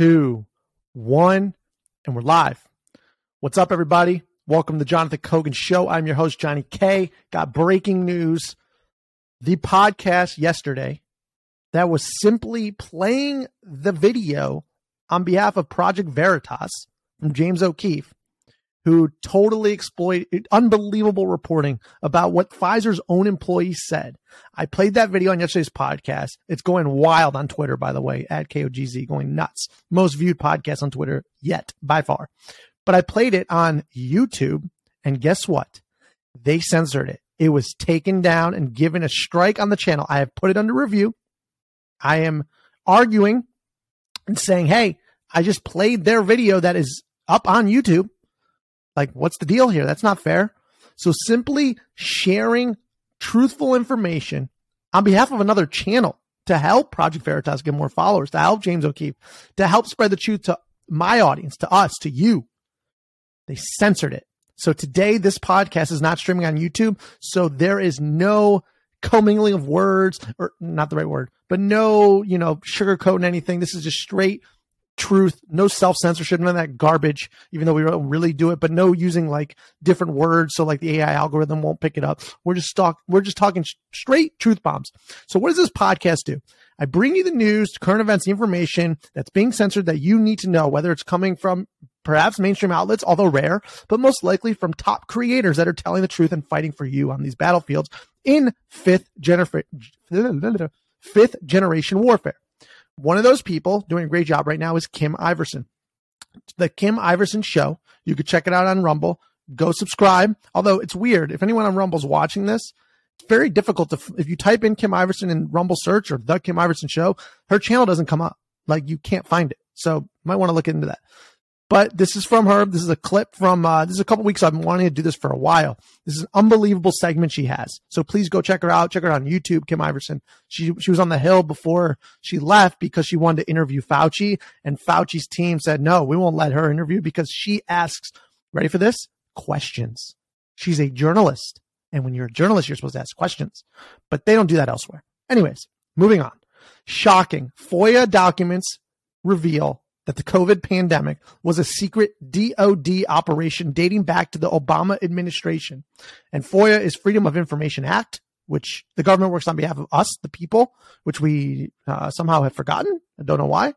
two, one, and we're live. What's up, everybody? Welcome to Jonathan Kogan Show. I'm your host, Johnny K. Got breaking news. The podcast yesterday that was simply playing the video on behalf of Project Veritas from James O'Keefe who totally exploited unbelievable reporting about what Pfizer's own employees said. I played that video on yesterday's podcast. It's going wild on Twitter, by the way, at KOGZ, going nuts. Most viewed podcast on Twitter yet, by far. But I played it on YouTube, and guess what? They censored it. It was taken down and given a strike on the channel. I have put it under review. I am arguing and saying, hey, I just played their video that is up on YouTube like, what's the deal here? That's not fair. So simply sharing truthful information on behalf of another channel to help Project Veritas get more followers, to help James O'Keefe, to help spread the truth to my audience, to us, to you. They censored it. So today, this podcast is not streaming on YouTube. So there is no commingling of words, or not the right word, but no, you know, sugarcoating anything. This is just straight truth, no self censorship, none of that garbage, even though we don't really do it, but no using like different words. So like the AI algorithm won't pick it up. We're just talk, we're just talking straight truth bombs. So what does this podcast do? I bring you the news, current events, information that's being censored that you need to know, whether it's coming from perhaps mainstream outlets, although rare, but most likely from top creators that are telling the truth and fighting for you on these battlefields in fifth, gener- fifth generation warfare. One of those people doing a great job right now is Kim Iversen. The Kim Iversen Show. You could check it out on Rumble. Go subscribe. Although it's weird. If anyone on Rumble's watching this, it's very difficult to, if you type in Kim Iversen in Rumble search or The Kim Iversen Show, her channel doesn't come up. Like you can't find it. So might want to look into that. But this is from her. This is a clip from, uh, this is a couple weeks. I've been wanting to do this for a while. This is an unbelievable segment she has. So please go check her out. Check her out on YouTube, Kim Iversen. She, she was on the Hill before she left because she wanted to interview Fauci and Fauci's team said, no, we won't let her interview because she asks, ready for this? Questions. She's a journalist. And when you're a journalist, you're supposed to ask questions, but they don't do that elsewhere. Anyways, moving on. Shocking. FOIA documents reveal that the COVID pandemic was a secret DOD operation dating back to the Obama administration. And FOIA is Freedom of Information Act, which the government works on behalf of us, the people, which we uh, somehow have forgotten. I don't know why.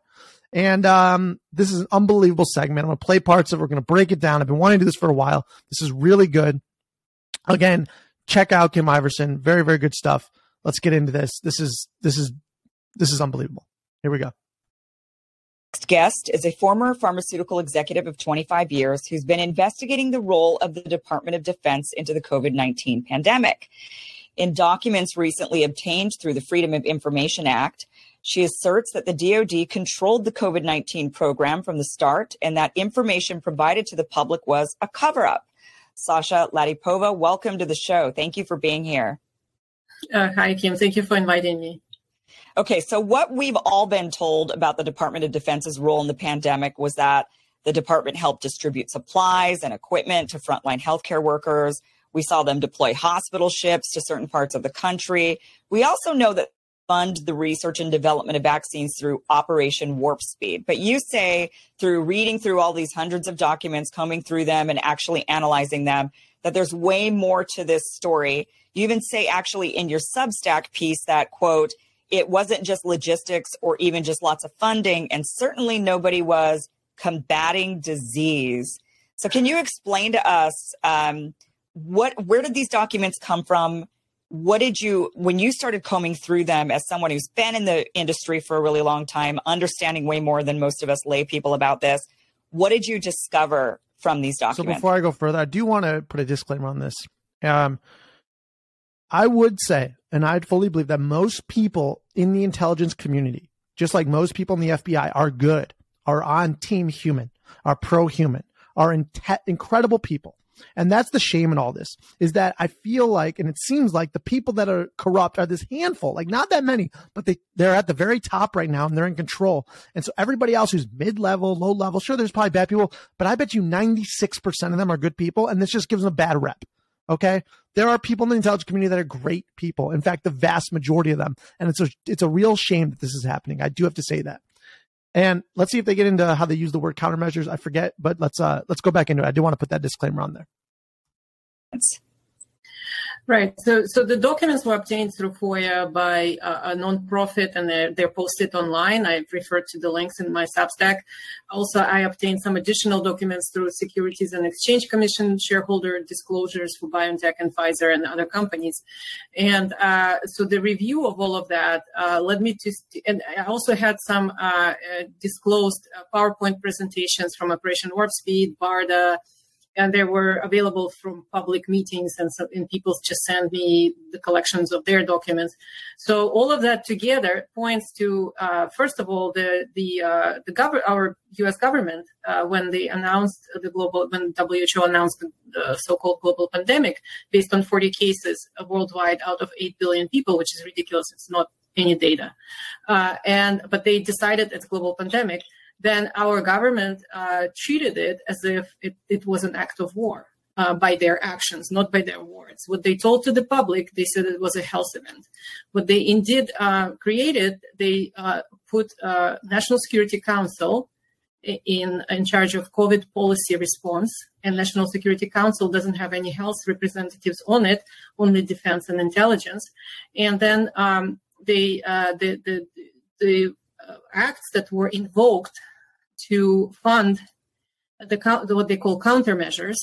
And um, this is an unbelievable segment. I'm going to play parts of it. We're going to break it down. I've been wanting to do this for a while. This is really good. Again, check out Kim Iversen. Very, very good stuff. Let's get into this. This is this is this is unbelievable. Here we go next guest is a former pharmaceutical executive of 25 years who's been investigating the role of the Department of Defense into the COVID 19 pandemic. In documents recently obtained through the Freedom of Information Act, she asserts that the DoD controlled the COVID 19 program from the start and that information provided to the public was a cover up. Sasha Latypova, welcome to the show. Thank you for being here. Uh, hi, Kim. Thank you for inviting me. Okay, so what we've all been told about the Department of Defense's role in the pandemic was that the department helped distribute supplies and equipment to frontline healthcare workers. We saw them deploy hospital ships to certain parts of the country. We also know that fund the research and development of vaccines through Operation Warp Speed. But you say through reading through all these hundreds of documents, combing through them and actually analyzing them, that there's way more to this story. You even say actually in your Substack piece that quote, it wasn't just logistics or even just lots of funding, and certainly nobody was combating disease. So, can you explain to us um, what where did these documents come from? What did you when you started combing through them as someone who's been in the industry for a really long time, understanding way more than most of us lay people about this? What did you discover from these documents? So, before I go further, I do want to put a disclaimer on this. Um, I would say, and I'd fully believe that most people in the intelligence community, just like most people in the FBI, are good, are on team human, are pro human, are in incredible people. And that's the shame in all this is that I feel like, and it seems like the people that are corrupt are this handful, like not that many, but they, they're at the very top right now and they're in control. And so everybody else who's mid level, low level, sure, there's probably bad people, but I bet you 96% of them are good people. And this just gives them a bad rep. Okay. There are people in the intelligence community that are great people. In fact, the vast majority of them. And it's a, it's a real shame that this is happening. I do have to say that. And let's see if they get into how they use the word countermeasures. I forget, but let's uh let's go back into it. I do want to put that disclaimer on there. Right. So, so the documents were obtained through FOIA by a, a nonprofit, and they're, they're posted online. I've referred to the links in my Substack. Also, I obtained some additional documents through Securities and Exchange Commission shareholder disclosures for BioNTech and Pfizer and other companies. And uh, so, the review of all of that uh, led me to, and I also had some uh, uh disclosed uh, PowerPoint presentations from Operation Warp Speed, BARDA and they were available from public meetings and, so, and people just send me the collections of their documents. So all of that together points to uh, first of all the the uh, the gov- our us government uh, when they announced the global when who announced the, the, so-called global pandemic based on 40 cases worldwide out of 8 billion people which is ridiculous. It's not any data. Uh, and but they decided it's global pandemic then our government uh, treated it as if it, it, was an act of war uh, by their actions, not by their words. What they told to the public, they said it was a health event. What they indeed uh, created, they uh, put uh, National Security Council in in charge of COVID policy response, and National Security Council doesn't have any health representatives on it, only defense and intelligence. And then um, they uh, the the the acts that were invoked to fund the what they call countermeasures.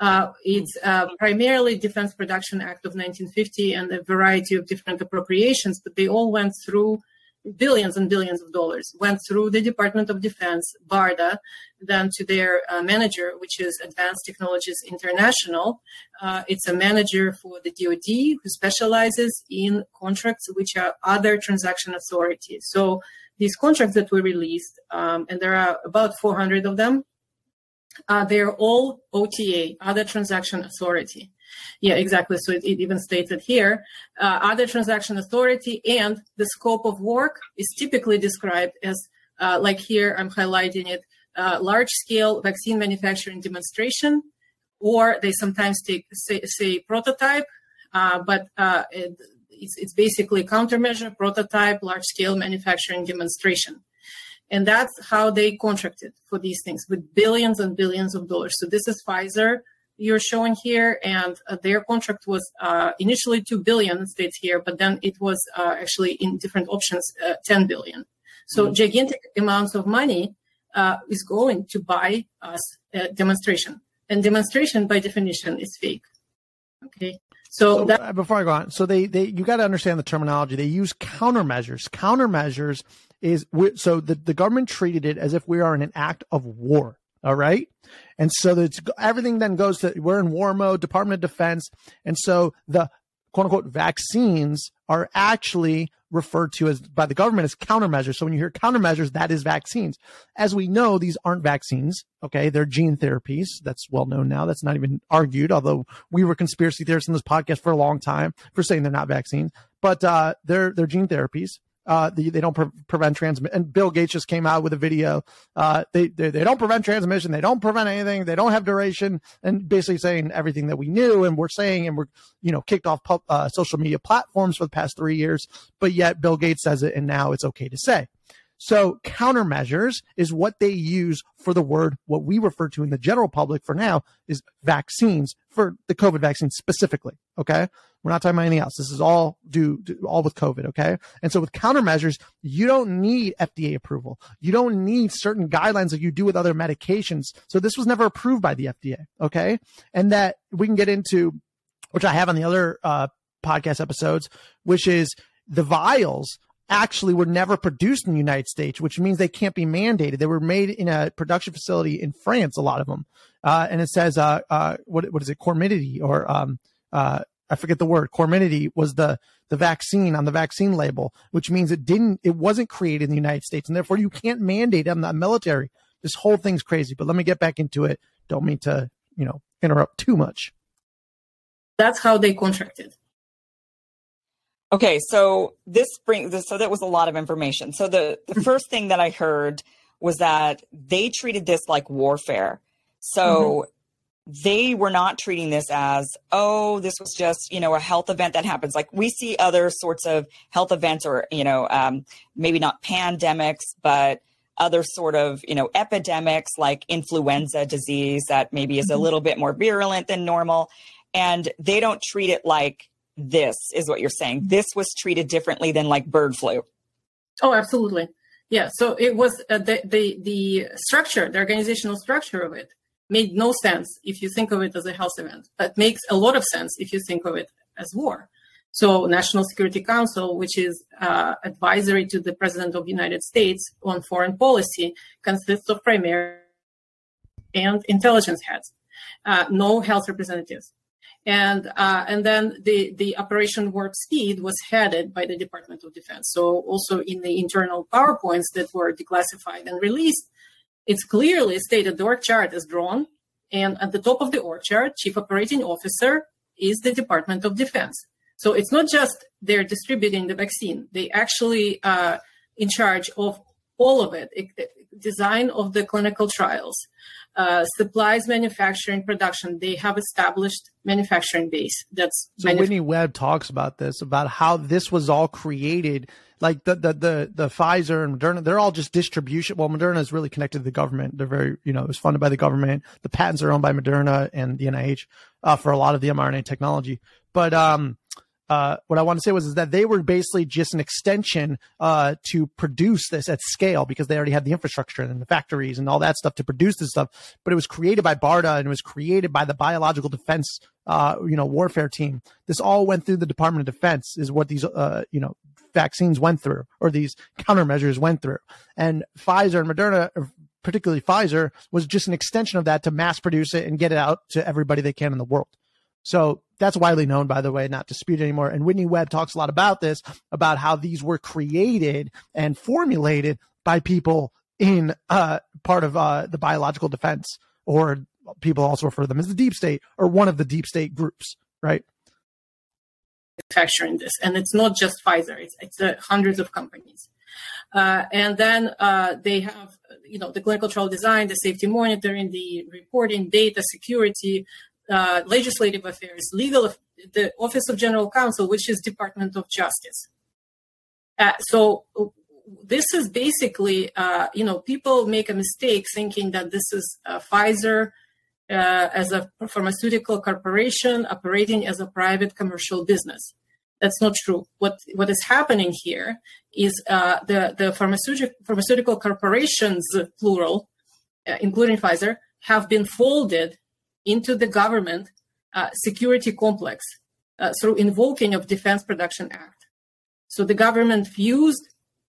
Uh, it's uh, primarily Defense Production Act of 1950 and a variety of different appropriations, but they all went through billions and billions of dollars. Went through the Department of Defense, BARDA, then to their uh, manager, which is Advanced Technologies International. Uh, it's a manager for the DoD who specializes in contracts which are other transaction authorities. So these contracts that were released, um, and there are about 400 of them, uh, they're all OTA, other transaction authority. Yeah, exactly. So it, it even states it here. Uh, other transaction authority and the scope of work is typically described as, uh, like here, I'm highlighting it, uh, large scale vaccine manufacturing demonstration, or they sometimes take, say, say prototype, uh, but uh, it, it's, it's basically countermeasure, prototype, large scale manufacturing demonstration. And that's how they contracted for these things with billions and billions of dollars. So this is Pfizer you're showing here, and uh, their contract was uh, initially two billion states here, but then it was uh, actually in different options uh, 10 billion. So mm-hmm. gigantic amounts of money uh, is going to buy us a demonstration, and demonstration by definition is fake. Okay. So, so that, before I go on, so they they you got to understand the terminology. They use countermeasures. Countermeasures is so the the government treated it as if we are in an act of war. All right. And so that's everything then goes to we're in war mode, Department of Defense. And so the quote unquote vaccines are actually referred to as by the government as countermeasures. So when you hear countermeasures, that is vaccines. As we know, these aren't vaccines. Okay. They're gene therapies. That's well known now. That's not even argued, although we were conspiracy theorists in this podcast for a long time for saying they're not vaccines, but uh, they're, they're gene therapies. Uh, they, don't pre- prevent transmission. And Bill Gates just came out with a video. Uh, they, they, they don't prevent transmission. They don't prevent anything. They don't have duration, and basically saying everything that we knew and we're saying, and we're you know kicked off uh, social media platforms for the past three years. But yet Bill Gates says it, and now it's okay to say. So countermeasures is what they use for the word, what we refer to in the general public for now is vaccines for the COVID vaccine specifically. Okay. We're not talking about anything else. This is all due, all with COVID. Okay. And so with countermeasures, you don't need FDA approval. You don't need certain guidelines like you do with other medications. So this was never approved by the FDA. Okay. And that we can get into, which I have on the other, uh, podcast episodes, which is the vials actually were never produced in the United States, which means they can't be mandated. They were made in a production facility in France, a lot of them. Uh, and it says, uh, uh, what, what is it? Comirnaty or, um, uh, I forget the word. Comirnaty was the, the vaccine on the vaccine label, which means it didn't, it wasn't created in the United States. And therefore you can't mandate on the military. This whole thing's crazy, but let me get back into it. Don't mean to, you know, interrupt too much. That's how they contracted. Okay, so this brings so that was a lot of information. So the the first thing that I heard was that they treated this like warfare. So mm-hmm. They were not treating this as, oh, this was just, you know, a health event that happens. Like we see other sorts of health events or, you know, um, maybe not pandemics, but other sort of, you know, epidemics like influenza disease that maybe is a mm-hmm. little bit more virulent than normal. And they don't treat it like this, is what you're saying. This was treated differently than like bird flu. Oh, absolutely. Yeah. So it was uh, the, the, the structure, the organizational structure of it made no sense if you think of it as a health event, but makes a lot of sense if you think of it as war. So National Security Council, which is uh, advisory to the President of the United States on foreign policy, consists of primary and intelligence heads, uh, no health representatives. And uh, and then the, the Operation Warp Speed was headed by the Department of Defense. So also in the internal PowerPoints that were declassified and released, it's clearly stated the org chart is drawn, and at the top of the org chart, chief operating officer is the Department of Defense. So it's not just they're distributing the vaccine; they actually are uh, in charge of all of it, it design of the clinical trials, uh, supplies, manufacturing, production. They have established manufacturing base. That's so. Manuf- Whitney Webb talks about this about how this was all created like the, the the the Pfizer and Moderna, they're all just distribution. Well, Moderna is really connected to the government. They're very, you know, it was funded by the government. The patents are owned by Moderna and the NIH uh, for a lot of the mRNA technology. But um, uh, what I want to say was is that they were basically just an extension uh, to produce this at scale because they already had the infrastructure and the factories and all that stuff to produce this stuff. But it was created by BARDA and it was created by the Biological Defense, uh, you know, warfare team. This all went through the Department of Defense, is what these, uh, you know, vaccines went through or these countermeasures went through. And Pfizer and Moderna, particularly Pfizer, was just an extension of that to mass produce it and get it out to everybody they can in the world. So that's widely known, by the way, not disputed anymore. And Whitney Webb talks a lot about this, about how these were created and formulated by people in uh, part of uh, the biological defense, or people also refer to them as the deep state or one of the deep state groups, right? Manufacturing this, and it's not just Pfizer; it's, it's uh, hundreds of companies. Uh, and then uh, they have, you know, the clinical trial design, the safety monitoring, the reporting, data security, uh, legislative affairs, legal, the Office of General Counsel, which is Department of Justice. Uh, so this is basically, uh, you know, people make a mistake thinking that this is Pfizer uh, as a pharmaceutical corporation operating as a private commercial business. That's not true. What what is happening here is uh, the the pharmaceutical pharmaceutical corporations, plural, uh, including Pfizer, have been folded into the government uh, security complex uh, through invoking of Defense Production Act. So the government fused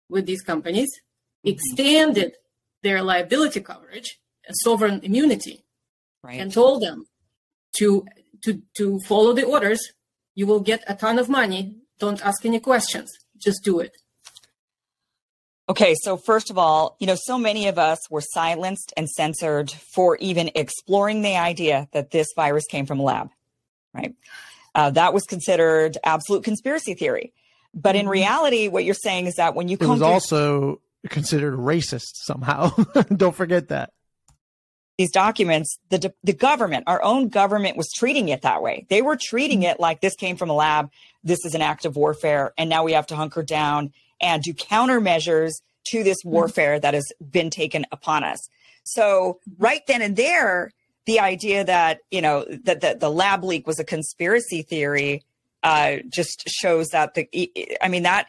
with these companies, extended their liability coverage and sovereign immunity right. and told them to to to follow the orders. You will get a ton of money. Don't ask any questions. Just do it. Okay, so first of all, you know, so many of us were silenced and censored for even exploring the idea that this virus came from a lab, right? Uh, that was considered absolute conspiracy theory. But in mm-hmm. reality, what you're saying is that when you come it was to- also considered racist somehow. Don't forget that these documents, the the government, our own government, was treating it that way. They were treating it like this came from a lab. This is an act of warfare, and now we have to hunker down and do countermeasures to this mm-hmm. warfare that has been taken upon us. So right then and there, the idea that you know that the, the lab leak was a conspiracy theory uh, just shows that the I mean that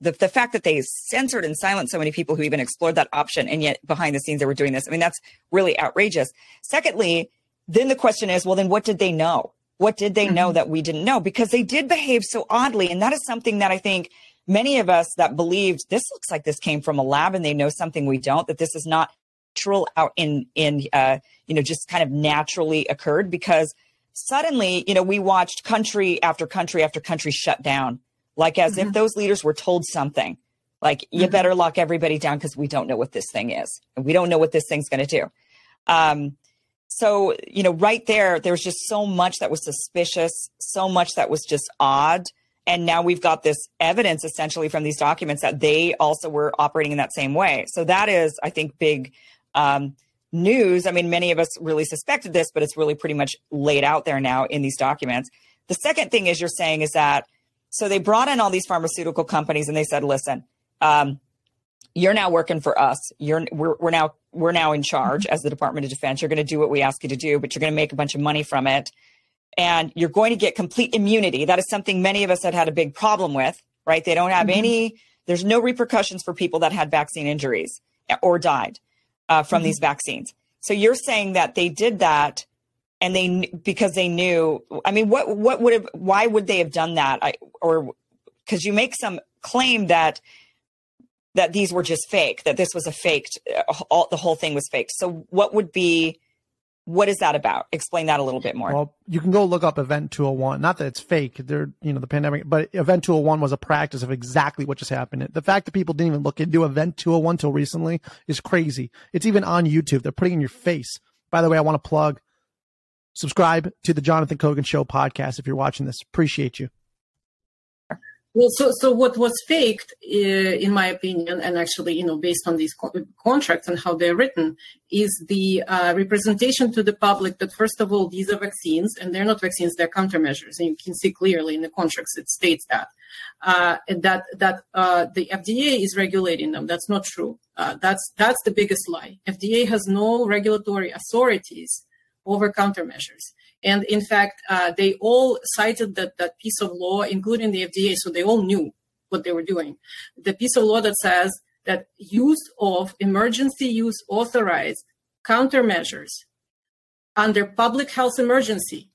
the, the fact that they censored and silenced so many people who even explored that option and yet behind the scenes they were doing this i mean that's really outrageous. Secondly then the question is well then what did they know? What did they mm-hmm. know that we didn't know? Because they did behave so oddly and that is something that i think many of us that believed this looks like this came from a lab and they know something we don't that this is not natural out in in uh, you know just kind of naturally occurred because suddenly you know we watched country after country after country shut down like as mm-hmm. if those leaders were told something like you mm-hmm. better lock everybody down because we don't know what this thing is and we don't know what this thing's going to do um, so you know right there there was just so much that was suspicious so much that was just odd and now we've got this evidence essentially from these documents that they also were operating in that same way so that is i think big um, news. I mean, many of us really suspected this, but it's really pretty much laid out there now in these documents. The second thing is you're saying is that so they brought in all these pharmaceutical companies and they said, listen, um, you're now working for us. You're we're, we're now we're now in charge as the Department of Defense. You're going to do what we ask you to do, but you're going to make a bunch of money from it, and you're going to get complete immunity. That is something many of us had had a big problem with. Right? They don't have mm-hmm. any. There's no repercussions for people that had vaccine injuries or died uh, from mm-hmm. these vaccines. So you're saying that they did that and they because they knew i mean what what would have why would they have done that? I, or because you make some claim that that these were just fake that this was a faked uh, all, the whole thing was fake so what would be what is that about? Explain that a little bit more. Well you can go look up event 201 not that it's fake they're you know the pandemic but event 201 was a practice of exactly what just happened. The fact that people didn't even look into event 201 till recently is crazy. It's even on youtube. They're putting in your face. By the way i want to plug subscribe to the jonathan kogan show podcast if you're watching this appreciate you well, so so what was faked, uh, in my opinion, and actually, you know, based on these co- contracts and how they're written, is the uh, representation to the public that first of all these are vaccines, and they're not vaccines; they're countermeasures, and you can see clearly in the contracts it states that uh, that that uh, the FDA is regulating them. That's not true. Uh, that's that's the biggest lie. FDA has no regulatory authorities over countermeasures. And in fact, uh, they all cited that, that piece of law, including the FDA, so they all knew what they were doing. The piece of law that says that use of emergency use authorized countermeasures under public health emergency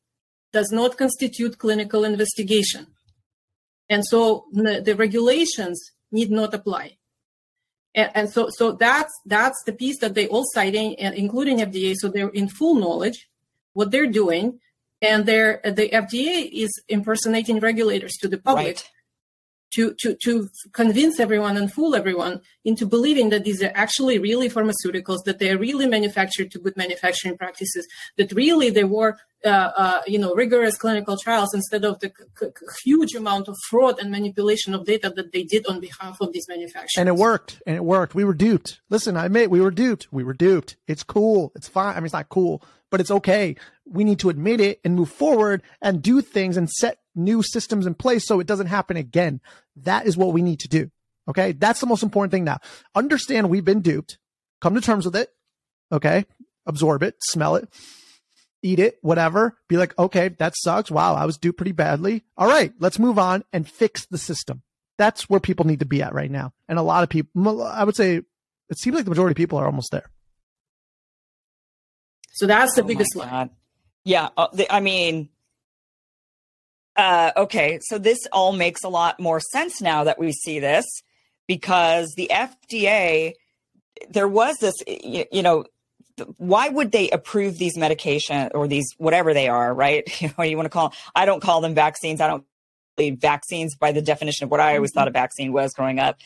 does not constitute clinical investigation. And so the, the regulations need not apply. And, and, so, so that's that's the piece that they all citing, and including FDA. So they're in full knowledge what they're doing, and they're the FDA is impersonating regulators to the public. Right. To, to, to convince everyone and fool everyone into believing that these are actually really pharmaceuticals, that they are really manufactured to good manufacturing practices, that really they were uh, uh, you know rigorous clinical trials instead of the c- c- huge amount of fraud and manipulation of data that they did on behalf of these manufacturers. And it worked. And it worked. We were duped. Listen, I admit we were duped. We were duped. It's cool. It's fine. I mean, it's not cool, but it's okay. We need to admit it and move forward and do things and set new systems in place so it doesn't happen again. That is what we need to do. Okay. That's the most important thing now. Understand we've been duped. Come to terms with it. Okay. Absorb it, smell it, eat it, whatever. Be like, okay, that sucks. Wow. I was duped pretty badly. All right. Let's move on and fix the system. That's where people need to be at right now. And a lot of people, I would say it seems like the majority of people are almost there. So that's the oh biggest one. Yeah, uh, I mean, uh, okay, so this all makes a lot more sense now that we see this because the FDA, there was this, you, you know, why would they approve these medication or these whatever they are, right? You know, you want to call. I don't call them vaccines. I don't believe vaccines by the definition of what I always mm-hmm. thought a vaccine was growing up.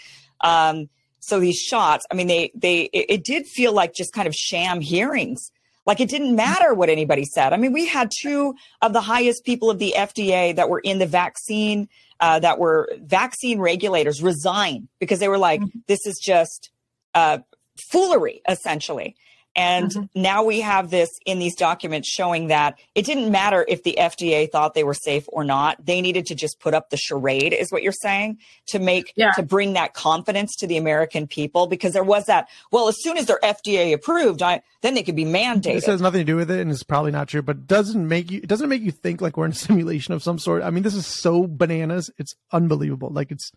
Um, so these shots, I mean, they they it, it did feel like just kind of sham hearings like it didn't matter what anybody said. I mean, we had two of the highest people of the FDA that were in the vaccine, uh, that were vaccine regulators resign because they were like, mm-hmm. this is just uh, foolery, essentially. And mm-hmm. now we have this in these documents showing that it didn't matter if the FDA thought they were safe or not. They needed to just put up the charade, is what you're saying, to make, yeah. to bring that confidence to the American people because there was that, well, as soon as they're FDA approved, I, then they could be mandated. This has nothing to do with it and it's probably not true, but doesn't make you, it doesn't make you think like we're in a simulation of some sort. I mean, this is so bananas. It's unbelievable. Like it's,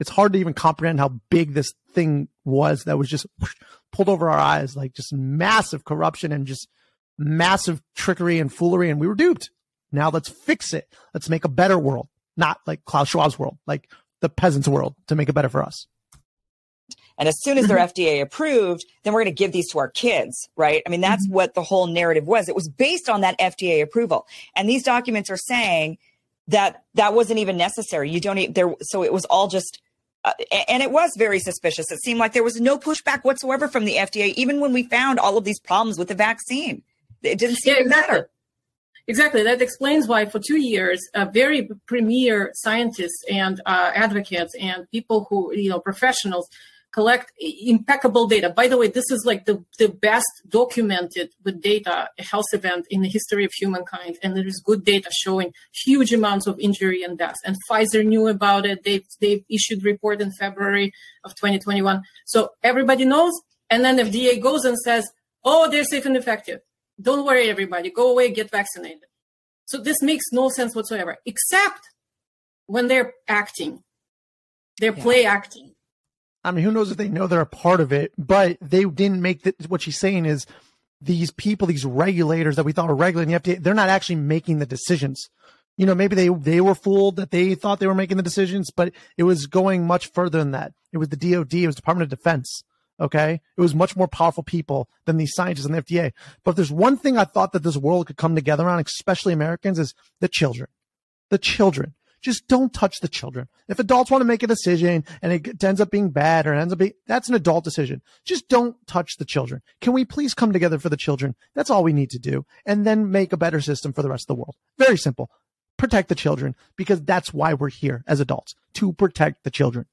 it's hard to even comprehend how big this thing was that was just pulled over our eyes, like just massive corruption and just massive trickery and foolery. And we were duped. Now let's fix it. Let's make a better world, not like Klaus Schwab's world, like the peasants' world to make it better for us. And as soon as they're mm-hmm. FDA approved, then we're going to give these to our kids, right? I mean, that's mm-hmm. what the whole narrative was. It was based on that FDA approval. And these documents are saying that that wasn't even necessary. You don't even there. So it was all just uh, and it was very suspicious. It seemed like there was no pushback whatsoever from the FDA, even when we found all of these problems with the vaccine. It didn't seem yeah, to exactly. matter. Exactly. That explains why, for two years, uh, very premier scientists and uh, advocates and people who, you know, professionals collect impeccable data. By the way, this is like the, the best documented with data health event in the history of humankind. And there is good data showing huge amounts of injury and death. And Pfizer knew about it. They they issued report in February of 2021. So everybody knows. And then FDA goes and says, oh, they're safe and effective. Don't worry, everybody. Go away, get vaccinated. So this makes no sense whatsoever, except when they're acting. They're yeah. play acting I mean, who knows if they know they're a part of it, but they didn't make the, what she's saying is these people, these regulators that we thought were regulating the FDA, they're not actually making the decisions. You know, maybe they, they were fooled that they thought they were making the decisions, but it was going much further than that. It was the DOD, it was Department of Defense. Okay. It was much more powerful people than these scientists and the FDA. But if there's one thing I thought that this world could come together on, especially Americans, is the children. The children just don't touch the children. If adults want to make a decision and it ends up being bad or ends up being, that's an adult decision. Just don't touch the children. Can we please come together for the children? That's all we need to do. And then make a better system for the rest of the world. Very simple. Protect the children because that's why we're here as adults to protect the children.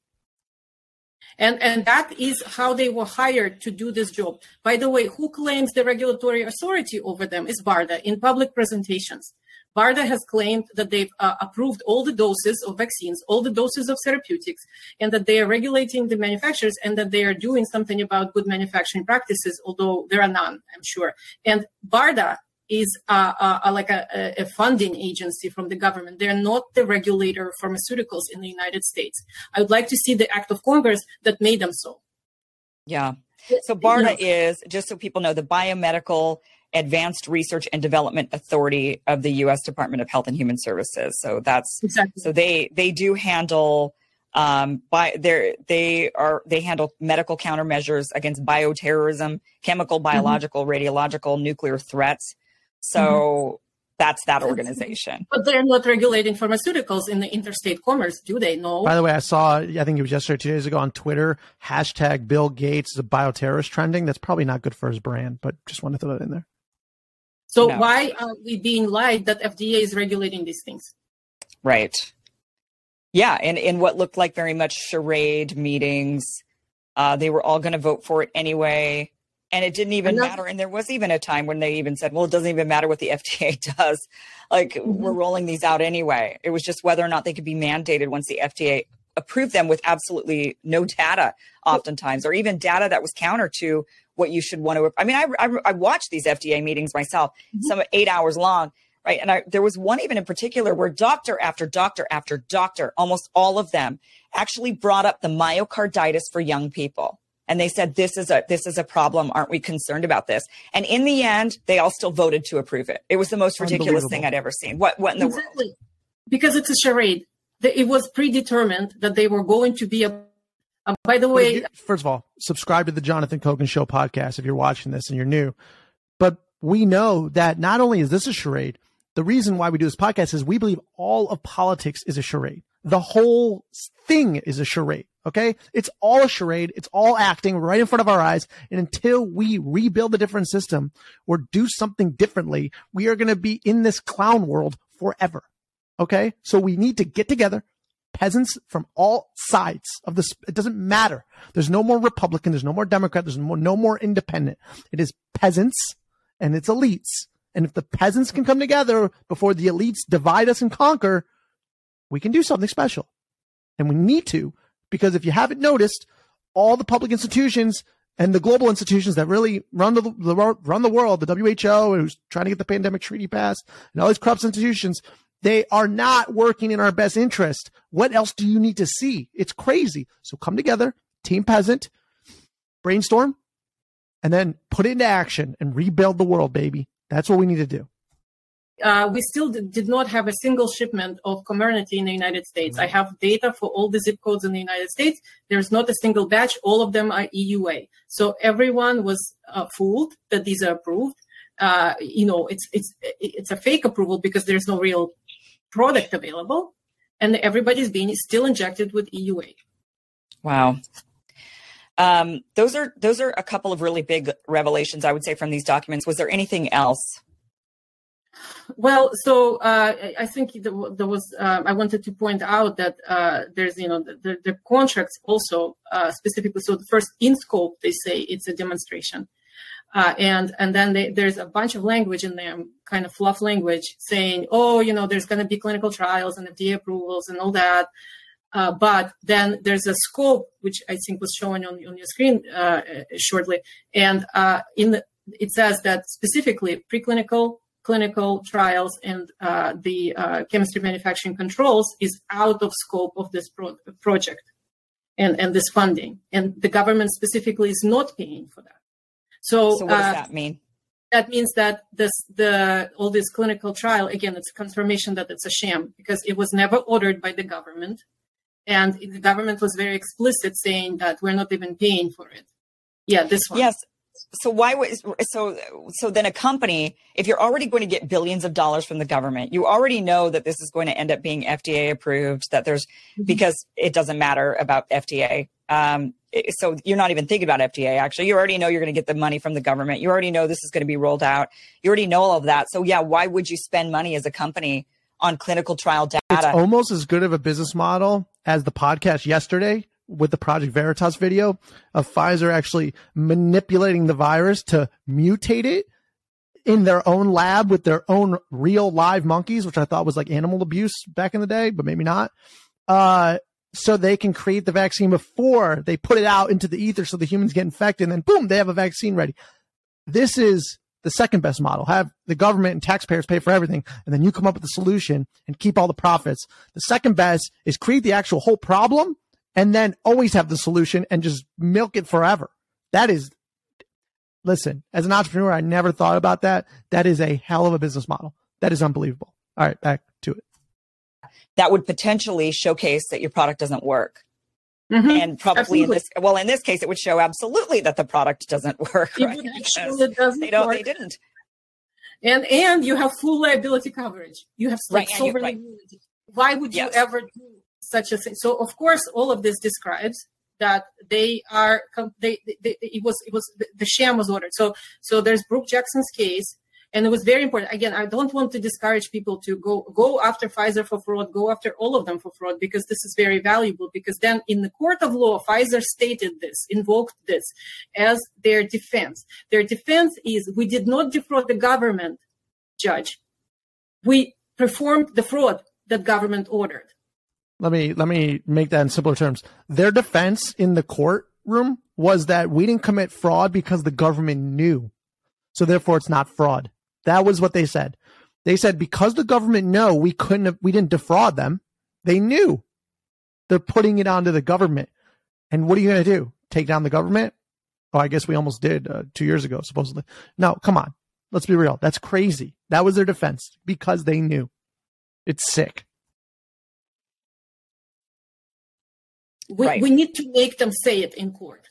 And, and that is how they were hired to do this job. By the way, who claims the regulatory authority over them is BARDA in public presentations. BARDA has claimed that they've uh, approved all the doses of vaccines, all the doses of therapeutics, and that they are regulating the manufacturers and that they are doing something about good manufacturing practices, although there are none, I'm sure. And BARDA is uh, uh, uh like a, a, funding agency from the government. They're not the regulator of pharmaceuticals in the United States. I would like to see the act of Congress that made them so. Yeah. So BARDA yeah. is, just so people know, the Biomedical Advanced Research and Development Authority of the U.S. Department of Health and Human Services. So that's exactly. so they they do handle um by they they are they handle medical countermeasures against bioterrorism, chemical, mm-hmm. biological, mm-hmm. radiological, nuclear threats. So mm-hmm. that's that organization. But they're not regulating pharmaceuticals in the interstate commerce, do they? No. By the way, I saw I think it was yesterday, two days ago on Twitter, hashtag Bill Gates is a bioterrorist trending. That's probably not good for his brand, but just want to throw that in there. So no. why are we being lied that FDA is regulating these things? Right. Yeah, and in what looked like very much charade meetings, uh, they were all going to vote for it anyway, and it didn't even matter. And there was even a time when they even said, "Well, it doesn't even matter what the FDA does. Like mm-hmm. we're rolling these out anyway." It was just whether or not they could be mandated once the FDA approved them with absolutely no data, oftentimes, or even data that was counter to what you should want to. I mean, I, I, I watched these FDA meetings myself, mm-hmm. some eight hours long, right? And I, there was one even in particular where doctor after doctor after doctor, almost all of them, actually brought up the myocarditis for young people. And they said, this is a, this is a problem. Aren't we concerned about this? And in the end, they all still voted to approve it. It was the most ridiculous thing I'd ever seen. What, what in the exactly. world? Because it's a charade. It was predetermined that they were going to be a uh, by the way, first of all, subscribe to the Jonathan Kogan Show podcast if you're watching this and you're new. But we know that not only is this a charade, the reason why we do this podcast is we believe all of politics is a charade. The whole thing is a charade. Okay. It's all a charade. It's all acting right in front of our eyes. And until we rebuild a different system or do something differently, we are going to be in this clown world forever. Okay. So we need to get together peasants from all sides of this. It doesn't matter. There's no more Republican. There's no more Democrat. There's no, no more independent. It is peasants and it's elites. And if the peasants can come together before the elites divide us and conquer, we can do something special. And we need to, because if you haven't noticed, all the public institutions and the global institutions that really run the, the run the world, the WHO, who's trying to get the pandemic treaty passed, and all these corrupt institutions, they are not working in our best interest. What else do you need to see? It's crazy. So come together, Team Peasant, brainstorm, and then put it into action and rebuild the world, baby. That's what we need to do. Uh, we still did not have a single shipment of Comirnaty in the United States. I have data for all the zip codes in the United States. There's not a single batch. All of them are EUA. So everyone was uh, fooled that these are approved. Uh, you know, it's it's it's a fake approval because there's no real product available, and everybody's being still injected with EUA. Wow. Um, those are those are a couple of really big revelations, I would say, from these documents. Was there anything else? Well, so uh, I think there was. Uh, I wanted to point out that uh, there's, you know, the, the contracts also uh, specifically. So the first in scope, they say it's a demonstration, uh, and and then they, there's a bunch of language in there, kind of fluff language, saying, oh, you know, there's going to be clinical trials and FDA approvals and all that. Uh, but then there's a scope, which I think was shown on, on your screen shortly, and in the, it says that specifically preclinical clinical trials and uh, the uh, chemistry manufacturing controls is out of scope of this pro- project and, and this funding. And the government specifically is not paying for that. So, so what does uh, that mean? That means that this the all this clinical trial again it's a confirmation that it's a sham because it was never ordered by the government, and the government was very explicit saying that we're not even paying for it. Yeah, this one. Yes, so why was so so then a company if you're already going to get billions of dollars from the government you already know that this is going to end up being fda approved that there's mm-hmm. because it doesn't matter about fda um, so you're not even thinking about fda actually. You already know you're going to get the money from the government. You already know this is going to be rolled out. You already know all of that. So yeah why would you spend money as a company on clinical trial data? it's almost as good of a business model as the podcast yesterday with the Project Veritas video of Pfizer actually manipulating the virus to mutate it in their own lab with their own real live monkeys, which I thought was like animal abuse back in the day, but maybe not. Uh, so they can create the vaccine before they put it out into the ether so the humans get infected and then boom, they have a vaccine ready. This is the second best model. Have the government and taxpayers pay for everything and then you come up with a solution and keep all the profits. The second best is create the actual whole problem and then always have the solution and just milk it forever. That is, listen, as an entrepreneur, I never thought about that. That is a hell of a business model. That is unbelievable. All right, back to it. That would potentially showcase that your product doesn't work. Mm-hmm. And probably absolutely. in this, well, in this case, it would show absolutely that the product doesn't work. Right? It doesn't they don't, work. they didn't. And and you have full liability coverage. You have like right, sovereign right. immunity. Why would yes. you ever do such a thing. So of course, all of this describes that they are they, they, it was it was the sham was ordered. So so there's Brook Jackson's case, and it was very important. Again, I don't want to discourage people to go go after Pfizer for fraud, go after all of them for fraud because this is very valuable. Because then in the court of law, Pfizer stated this, invoked this as their defense. Their defense is we did not defraud the government, judge. We performed the fraud that government ordered let me let me make that in simpler terms. Their defense in the courtroom was that we didn't commit fraud because the government knew. So therefore it's not fraud. That was what they said. They said because the government know we couldn't have, we didn't defraud them. They knew. They're putting it onto the government. And what are you going to do? Take down the government? Oh, I guess we almost did uh, 2 years ago supposedly. No, come on. Let's be real. That's crazy. That was their defense because they knew. It's sick. We, right. we need to make them say it in court.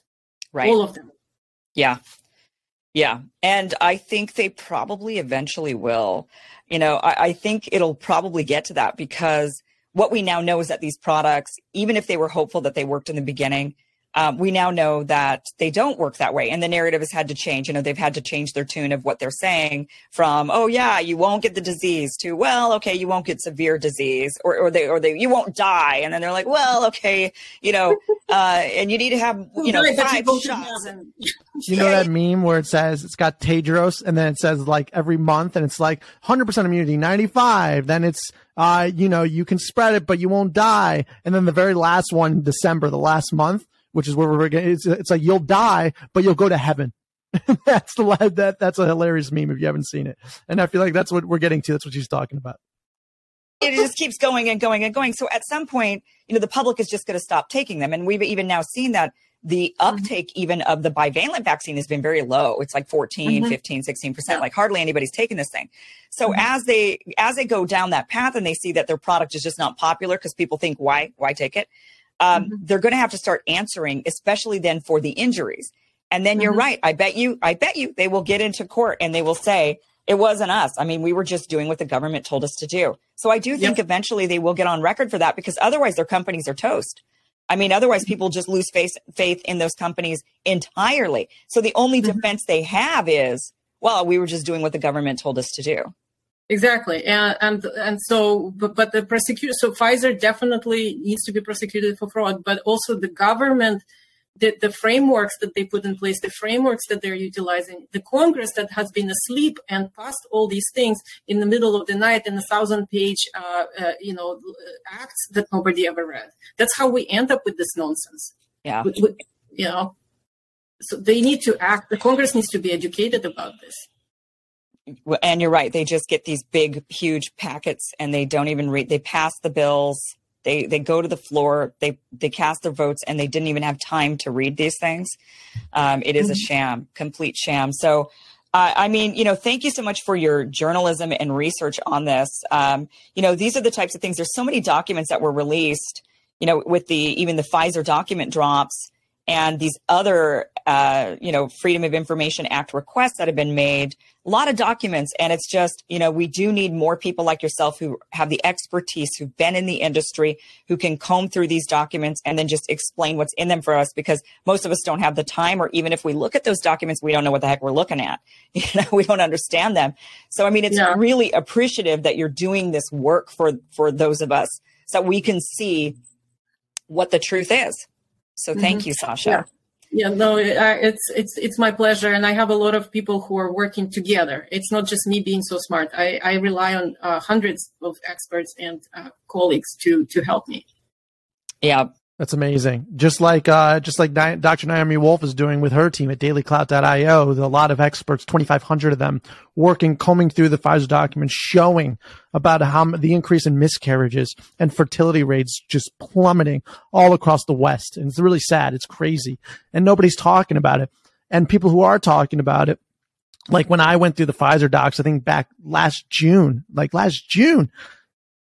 Right. All of them. Yeah. Yeah. And I think they probably eventually will. You know, I, I think it'll probably get to that because what we now know is that these products, even if they were hopeful that they worked in the beginning, um, we now know that they don't work that way and the narrative has had to change. You know they've had to change their tune of what they're saying from oh yeah you won't get the disease to well okay you won't get severe disease or, or they or they you won't die and then they're like well okay you know uh, and you need to have you know five shots you know that meme where it says it's got Tedros and then it says like every month and it's like 100% immunity 95 then it's uh, you know you can spread it but you won't die. And then the very last one December the last month which is where we're getting. It's, it's like you'll die, but you'll go to heaven. that's the that that's a hilarious meme if you haven't seen it. And I feel like that's what we're getting to. That's what she's talking about. It just keeps going and going and going. So at some point, you know, the public is just going to stop taking them, and we've even now seen that the mm-hmm. uptake mm-hmm. even of the bivalent vaccine has been very low it's like 14 mm-hmm. 15 16% yeah. like hardly anybody's taking this thing so mm-hmm. as they as they go down that path and they see that their product is just not popular because people think why why take it um, mm-hmm. they're going to have to start answering, especially then for the injuries. And then mm-hmm. you're right. I bet you, I bet you they will get into court and they will say, it wasn't us. I mean, we were just doing what the government told us to do. So I do think yep. eventually they will get on record for that because otherwise their companies are toast. I mean, otherwise people just lose faith, faith in those companies entirely. So the only mm-hmm. defense they have is, well, we were just doing what the government told us to do. Exactly, and and and so, but, but the prosecutor, so Pfizer definitely needs to be prosecuted for fraud, but also the government, the the frameworks that they put in place, the frameworks that they're utilizing, the Congress that has been asleep and passed all these things in the middle of the night in a thousand page, uh, uh, you know, acts that nobody ever read. That's how we end up with this nonsense. Yeah, with, with, you know, so they need to act. The Congress needs to be educated about this and you're right they just get these big huge packets and they don't even read they pass the bills they they go to the floor they they cast their votes and they didn't even have time to read these things um, it is a mm-hmm. sham complete sham so uh, I mean, you know, thank you so much for your journalism and research on this. Um, you know, these are the types of things. There's so many documents that were released. You know, with the even the Pfizer document drops and these other, uh, you know, Freedom of Information Act requests that have been made a lot of documents. And it's just you know we do need more people like yourself who have the expertise who've been in the industry who can comb through these documents and then just explain what's in them for us because most of us don't have the time or even if we look at those documents we don't know what the heck we're looking at. You know we don't understand them. So i mean it's yeah. really appreciative that you're doing this work for for those of us so we can see what the truth is so thank mm-hmm. you sasha yeah. Yeah, no, it's it's it's my pleasure, and I have a lot of people who are working together. It's not just me being so smart. I, I rely on uh, hundreds of experts and uh, colleagues to to help me. Yeah, that's amazing. Just like uh, just like Dr. Naomi Wolf is doing with her team at DailyClout.io, a lot of experts, 2,500 of them, working, combing through the Pfizer documents, showing about how the increase in miscarriages and fertility rates just plummeting all across the West. And it's really sad. It's crazy. And nobody's talking about it. And people who are talking about it, like when I went through the Pfizer docs, I think back last June, like last June,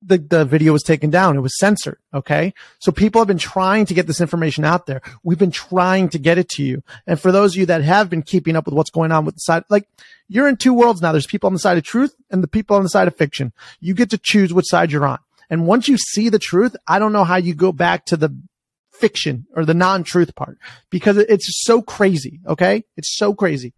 the, the video was taken down. It was censored. Okay. So people have been trying to get this information out there. We've been trying to get it to you. And for those of you that have been keeping up with what's going on with the side, like you're in two worlds now. There's people on the side of truth and the people on the side of fiction. You get to choose which side you're on. And once you see the truth, I don't know how you go back to the fiction or the non-truth part because it's so crazy. Okay. It's so crazy.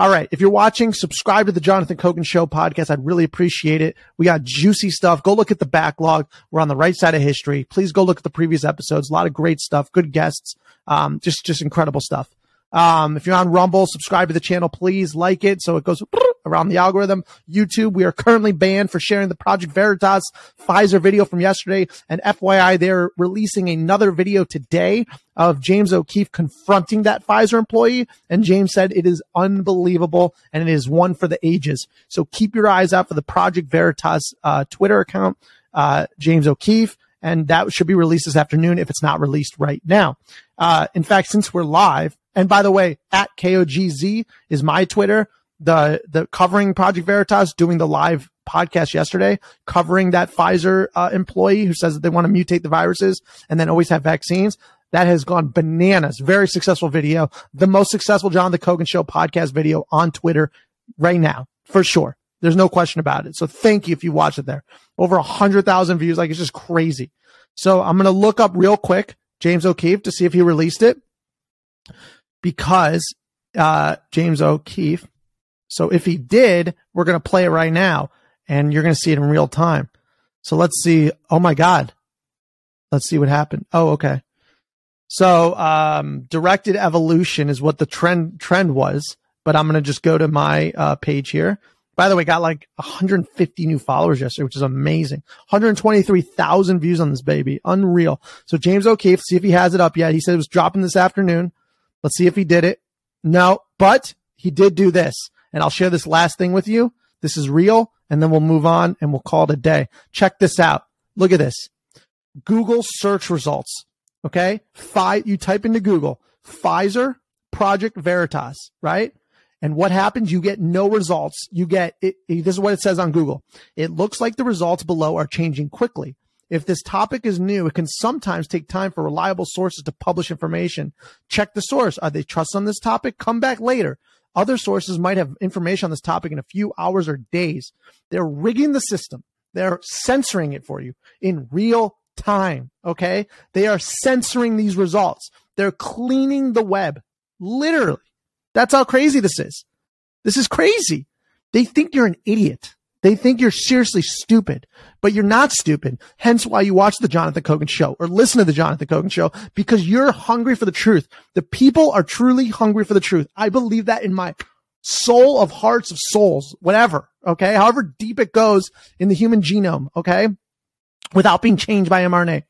All right. If you're watching, subscribe to the Jonathan Kogan Show podcast. I'd really appreciate it. We got juicy stuff. Go look at the backlog. We're on the right side of history. Please go look at the previous episodes. A lot of great stuff. Good guests. Um, just, just incredible stuff. Um, if you're on Rumble, subscribe to the channel, please like it so it goes around the algorithm. YouTube, we are currently banned for sharing the Project Veritas Pfizer video from yesterday. And FYI, they're releasing another video today of James O'Keefe confronting that Pfizer employee. And James said it is unbelievable and it is one for the ages. So keep your eyes out for the Project Veritas uh, Twitter account, uh, James O'Keefe and that should be released this afternoon if it's not released right now. Uh, in fact, since we're live, and by the way, at KOGZ is my Twitter. The the covering Project Veritas doing the live podcast yesterday, covering that Pfizer uh, employee who says that they want to mutate the viruses and then always have vaccines. That has gone bananas. Very successful video. The most successful Jonathan Kogan Show podcast video on Twitter right now, for sure. There's no question about it. So thank you if you watch it there. Over a hundred thousand views. Like it's just crazy. So I'm to look up real quick James O'Keefe to see if he released it because uh, James O'Keefe. So if he did, we're going to play it right now and you're going to see it in real time. So let's see. Oh my God. Let's see what happened. Oh, okay. So, um, directed evolution is what the trend, trend was, but I'm going to just go to my, uh, page here. By the way, got like 150 new followers yesterday, which is amazing. 123,000 views on this baby. Unreal. So James O'Keefe, see if he has it up yet. He said it was dropping this afternoon. Let's see if he did it. No, but he did do this. And I'll share this last thing with you. This is real. And then we'll move on and we'll call it a day. Check this out. Look at this. Google search results. Okay. You type into Google Pfizer Project Veritas, right? And what happens? You get no results. You get it, it, this is what it says on Google. It looks like the results below are changing quickly. If this topic is new, it can sometimes take time for reliable sources to publish information. Check the source. Are they trust on this topic? Come back later. Other sources might have information on this topic in a few hours or days. They're rigging the system. They're censoring it for you in real time. Okay. They are censoring these results. They're cleaning the web. Literally. That's how crazy this is. This is crazy. They think you're an idiot. They think you're seriously stupid, but you're not stupid. Hence why you watch the Jonathan Kogan show or listen to the Jonathan Kogan show because you're hungry for the truth. The people are truly hungry for the truth. I believe that in my soul of hearts of souls, whatever. Okay. However deep it goes in the human genome. Okay. Without being changed by mRNA.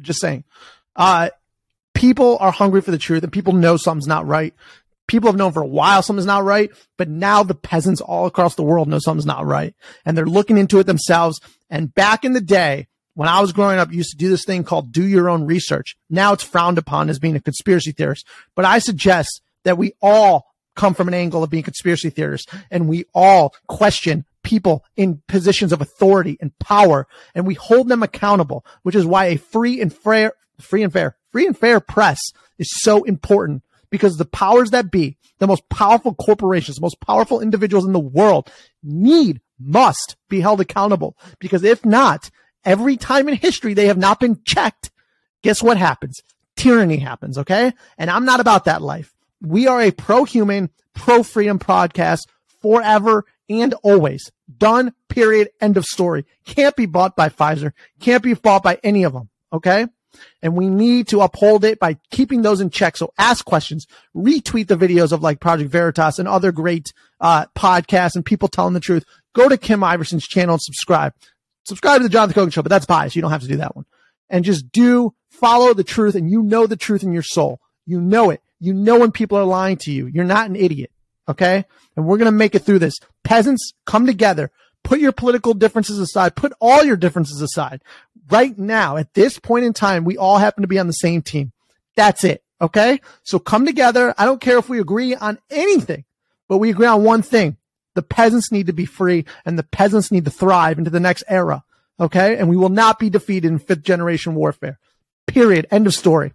Just saying. Uh, people are hungry for the truth and people know something's not right people have known for a while something's not right, but now the peasants all across the world know something's not right. And they're looking into it themselves. And back in the day, when I was growing up, used to do this thing called do your own research. Now it's frowned upon as being a conspiracy theorist. But I suggest that we all come from an angle of being conspiracy theorists and we all question people in positions of authority and power and we hold them accountable, which is why a free and fair, free and fair, free and fair press is so important because the powers that be, the most powerful corporations, the most powerful individuals in the world need, must be held accountable. Because if not, every time in history they have not been checked, guess what happens? Tyranny happens. Okay. And I'm not about that life. We are a pro human, pro freedom podcast forever and always. Done. Period. End of story. Can't be bought by Pfizer. Can't be bought by any of them. Okay. And we need to uphold it by keeping those in check. So ask questions, retweet the videos of like Project Veritas and other great uh, podcasts and people telling the truth. Go to Kim Iversen's channel and subscribe. Subscribe to the Jonathan Kogan Show, but that's biased. You don't have to do that one. And just do follow the truth and you know the truth in your soul. You know it. You know when people are lying to you. You're not an idiot. Okay. And we're going to make it through this. Peasants come together. Put your political differences aside. Put all your differences aside right now, at this point in time, we all happen to be on the same team. That's it. Okay. So come together. I don't care if we agree on anything, but we agree on one thing. The peasants need to be free and the peasants need to thrive into the next era. Okay. And we will not be defeated in fifth generation warfare. Period. End of story.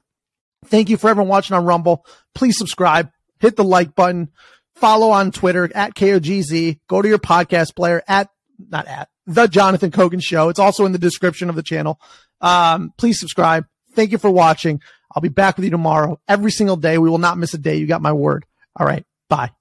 Thank you for everyone watching on Rumble. Please subscribe, hit the like button, follow on Twitter at KOGZ, go to your podcast player at, not at, the Jonathan Kogan Show. It's also in the description of the channel. Um, please subscribe. Thank you for watching. I'll be back with you tomorrow every single day. We will not miss a day. You got my word. All right. Bye.